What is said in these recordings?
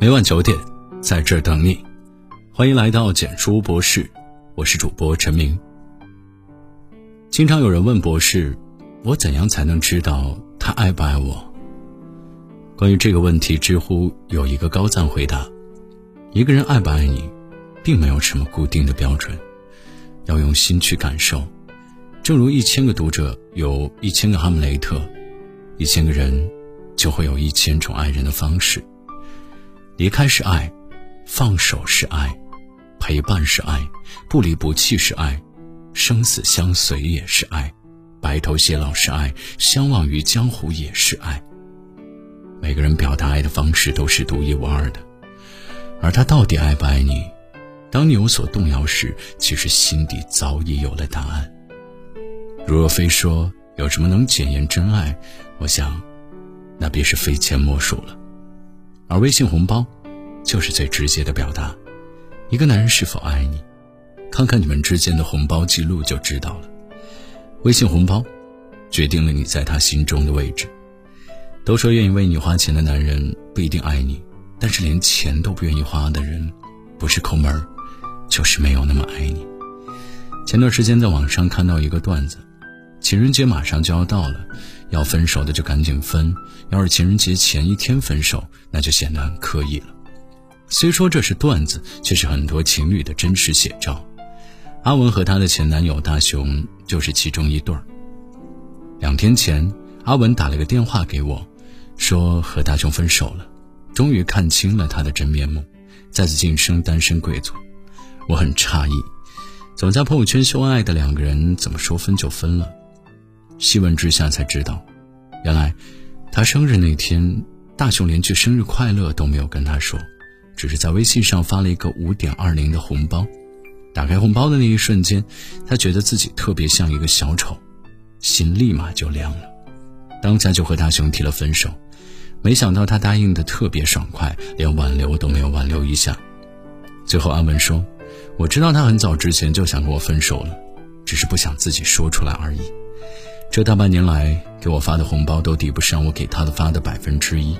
每晚九点，在这儿等你。欢迎来到简书博士，我是主播陈明。经常有人问博士：“我怎样才能知道他爱不爱我？”关于这个问题，知乎有一个高赞回答：“一个人爱不爱你，并没有什么固定的标准，要用心去感受。正如一千个读者有一千个哈姆雷特，一千个人就会有一千种爱人的方式。”离开是爱，放手是爱，陪伴是爱，不离不弃是爱，生死相随也是爱，白头偕老是爱，相忘于江湖也是爱。每个人表达爱的方式都是独一无二的，而他到底爱不爱你？当你有所动摇时，其实心底早已有了答案。如若非说有什么能检验真爱，我想，那便是非钱莫属了。而微信红包，就是最直接的表达，一个男人是否爱你，看看你们之间的红包记录就知道了。微信红包，决定了你在他心中的位置。都说愿意为你花钱的男人不一定爱你，但是连钱都不愿意花的人，不是抠门儿，就是没有那么爱你。前段时间在网上看到一个段子。情人节马上就要到了，要分手的就赶紧分。要是情人节前一天分手，那就显得很刻意了。虽说这是段子，却是很多情侣的真实写照。阿文和她的前男友大雄就是其中一对儿。两天前，阿文打了个电话给我，说和大雄分手了，终于看清了他的真面目，再次晋升单身贵族。我很诧异，总在朋友圈秀恩爱的两个人，怎么说分就分了？细问之下才知道，原来他生日那天，大雄连句生日快乐都没有跟他说，只是在微信上发了一个五点二零的红包。打开红包的那一瞬间，他觉得自己特别像一个小丑，心立马就凉了，当下就和大雄提了分手。没想到他答应的特别爽快，连挽留都没有挽留一下。最后安文说：“我知道他很早之前就想跟我分手了，只是不想自己说出来而已。”这大半年来给我发的红包都抵不上我给他的发的百分之一，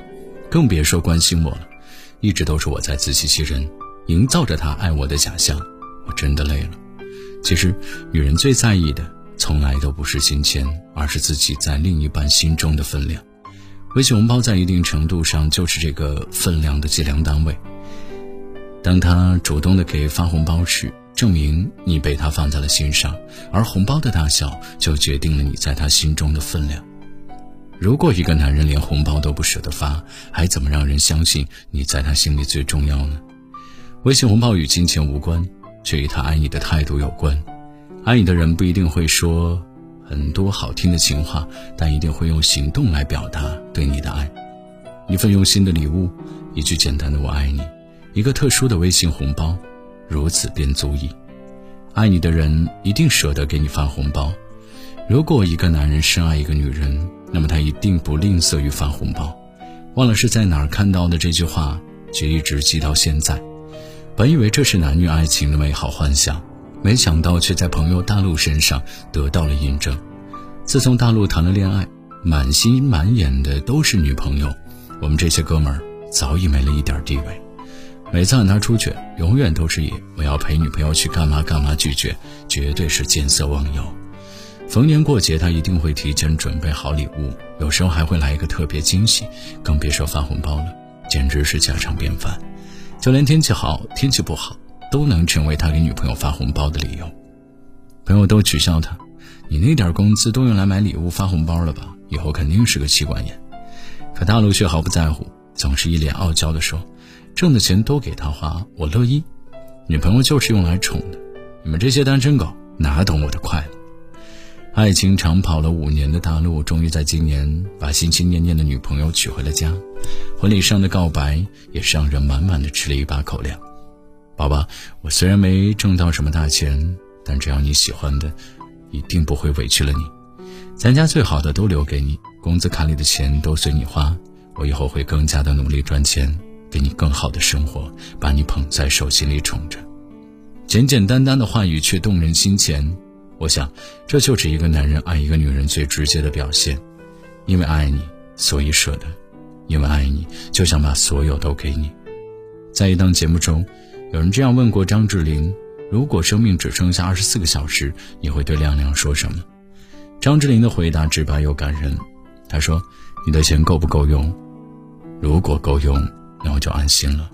更别说关心我了。一直都是我在自欺欺人，营造着他爱我的假象。我真的累了。其实，女人最在意的从来都不是金钱，而是自己在另一半心中的分量。微信红包在一定程度上就是这个分量的计量单位。当他主动的给发红包时，证明你被他放在了心上，而红包的大小就决定了你在他心中的分量。如果一个男人连红包都不舍得发，还怎么让人相信你在他心里最重要呢？微信红包与金钱无关，却与他爱你的态度有关。爱你的人不一定会说很多好听的情话，但一定会用行动来表达对你的爱。一份用心的礼物，一句简单的“我爱你”，一个特殊的微信红包。如此便足矣。爱你的人一定舍得给你发红包。如果一个男人深爱一个女人，那么他一定不吝啬于发红包。忘了是在哪儿看到的这句话，却一直记到现在。本以为这是男女爱情的美好幻想，没想到却在朋友大陆身上得到了印证。自从大陆谈了恋爱，满心满眼的都是女朋友，我们这些哥们儿早已没了一点地位。每次喊他出去，永远都是以我要陪女朋友去干嘛干嘛拒绝，绝对是见色忘友。逢年过节，他一定会提前准备好礼物，有时候还会来一个特别惊喜，更别说发红包了，简直是家常便饭。就连天气好、天气不好，都能成为他给女朋友发红包的理由。朋友都取笑他：“你那点工资都用来买礼物发红包了吧？以后肯定是个妻管严。”可大陆却毫不在乎，总是一脸傲娇地说。挣的钱都给他花，我乐意。女朋友就是用来宠的，你们这些单身狗哪懂我的快乐？爱情长跑了五年的大陆，终于在今年把心心念念的女朋友娶回了家。婚礼上的告白也是让人满满的吃了一把口粮。宝宝，我虽然没挣到什么大钱，但只要你喜欢的，一定不会委屈了你。咱家最好的都留给你，工资卡里的钱都随你花。我以后会更加的努力赚钱。给你更好的生活，把你捧在手心里宠着，简简单单的话语却动人心弦。我想，这就是一个男人爱一个女人最直接的表现。因为爱你，所以舍得；因为爱你，就想把所有都给你。在一档节目中，有人这样问过张智霖：“如果生命只剩下二十四个小时，你会对亮亮说什么？”张智霖的回答直白又感人。他说：“你的钱够不够用？如果够用，那我就安心了。”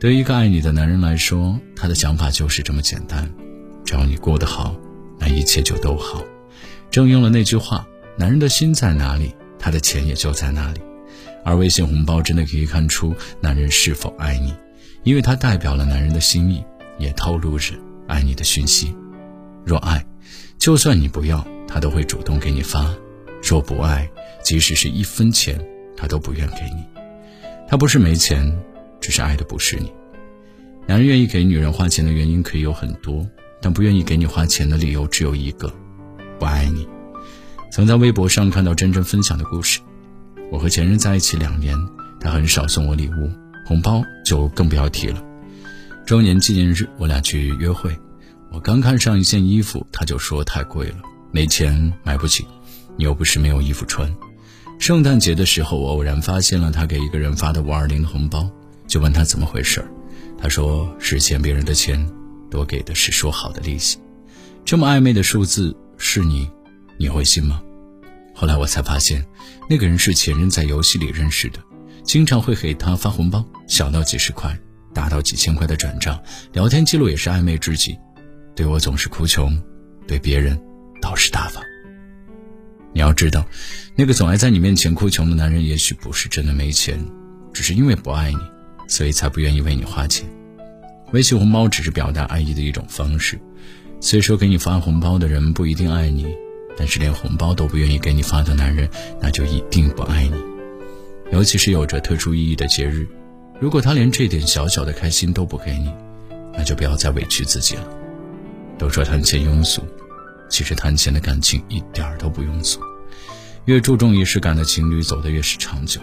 对于一个爱你的男人来说，他的想法就是这么简单：只要你过得好，那一切就都好。正应了那句话：“男人的心在哪里，他的钱也就在哪里。”而微信红包真的可以看出男人是否爱你，因为它代表了男人的心意，也透露着爱你的讯息。若爱，就算你不要，他都会主动给你发；若不爱，即使是一分钱，他都不愿给你。他不是没钱，只是爱的不是你。男人愿意给女人花钱的原因可以有很多，但不愿意给你花钱的理由只有一个：不爱你。曾在微博上看到真真分享的故事。我和前任在一起两年，他很少送我礼物，红包就更不要提了。周年纪念日，我俩去约会，我刚看上一件衣服，他就说太贵了，没钱买不起。你又不是没有衣服穿。圣诞节的时候，我偶然发现了他给一个人发的五二零的红包，就问他怎么回事儿。他说是欠别人的钱，多给的是说好的利息。这么暧昧的数字是你，你会信吗？后来我才发现，那个人是前任在游戏里认识的，经常会给他发红包，小到几十块，大到几千块的转账，聊天记录也是暧昧至极。对我总是哭穷，对别人倒是大方。你要知道，那个总爱在你面前哭穷的男人，也许不是真的没钱，只是因为不爱你，所以才不愿意为你花钱。微信红包只是表达爱意的一种方式，虽说给你发红包的人不一定爱你。但是连红包都不愿意给你发的男人，那就一定不爱你。尤其是有着特殊意义的节日，如果他连这点小小的开心都不给你，那就不要再委屈自己了。都说谈钱庸俗，其实谈钱的感情一点儿都不庸俗。越注重仪式感的情侣，走得越是长久。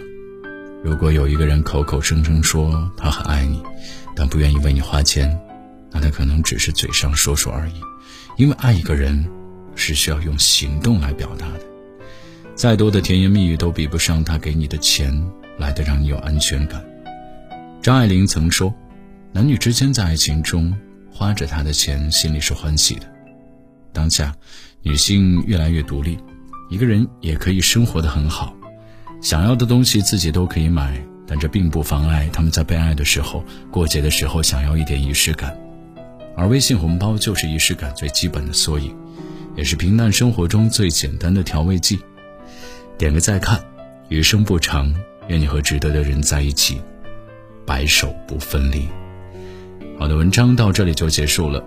如果有一个人口口声声说他很爱你，但不愿意为你花钱，那他可能只是嘴上说说而已。因为爱一个人。是需要用行动来表达的，再多的甜言蜜语都比不上他给你的钱来的让你有安全感。张爱玲曾说：“男女之间在爱情中花着他的钱，心里是欢喜的。”当下，女性越来越独立，一个人也可以生活的很好，想要的东西自己都可以买，但这并不妨碍他们在被爱的时候、过节的时候想要一点仪式感，而微信红包就是仪式感最基本的缩影。也是平淡生活中最简单的调味剂。点个再看，余生不长，愿你和值得的人在一起，白首不分离。好的，文章到这里就结束了。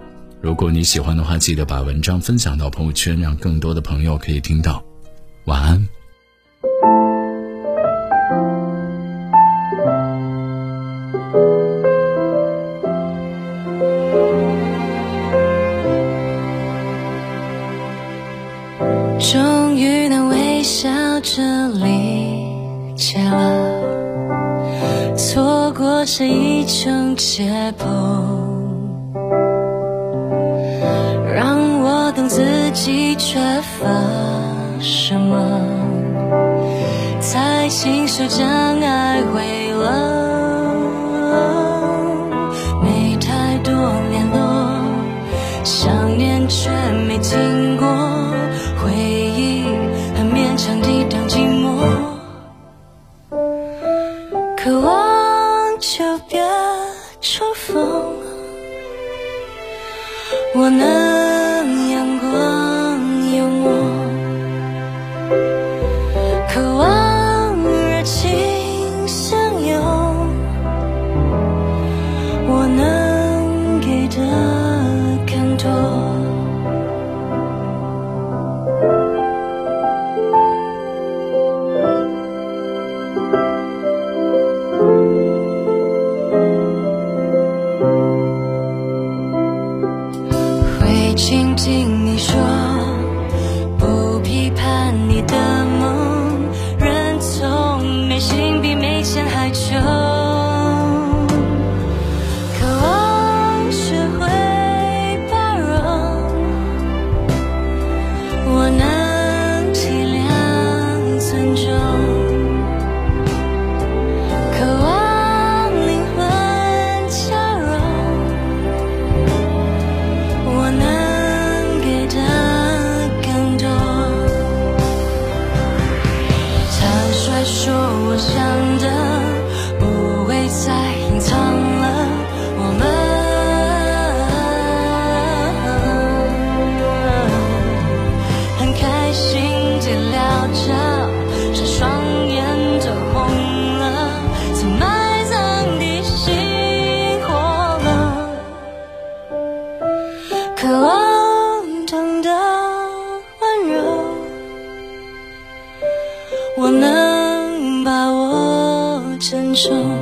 如果你喜欢的话，记得把文章分享到朋友圈，让更多的朋友可以听到。晚安。终于能微笑着理解了，错过是一种解剖，己缺乏什么，才亲手将爱毁了。没太多联络，想念却没经过，回忆很勉强抵挡寂寞，渴望。就别重逢，我能手。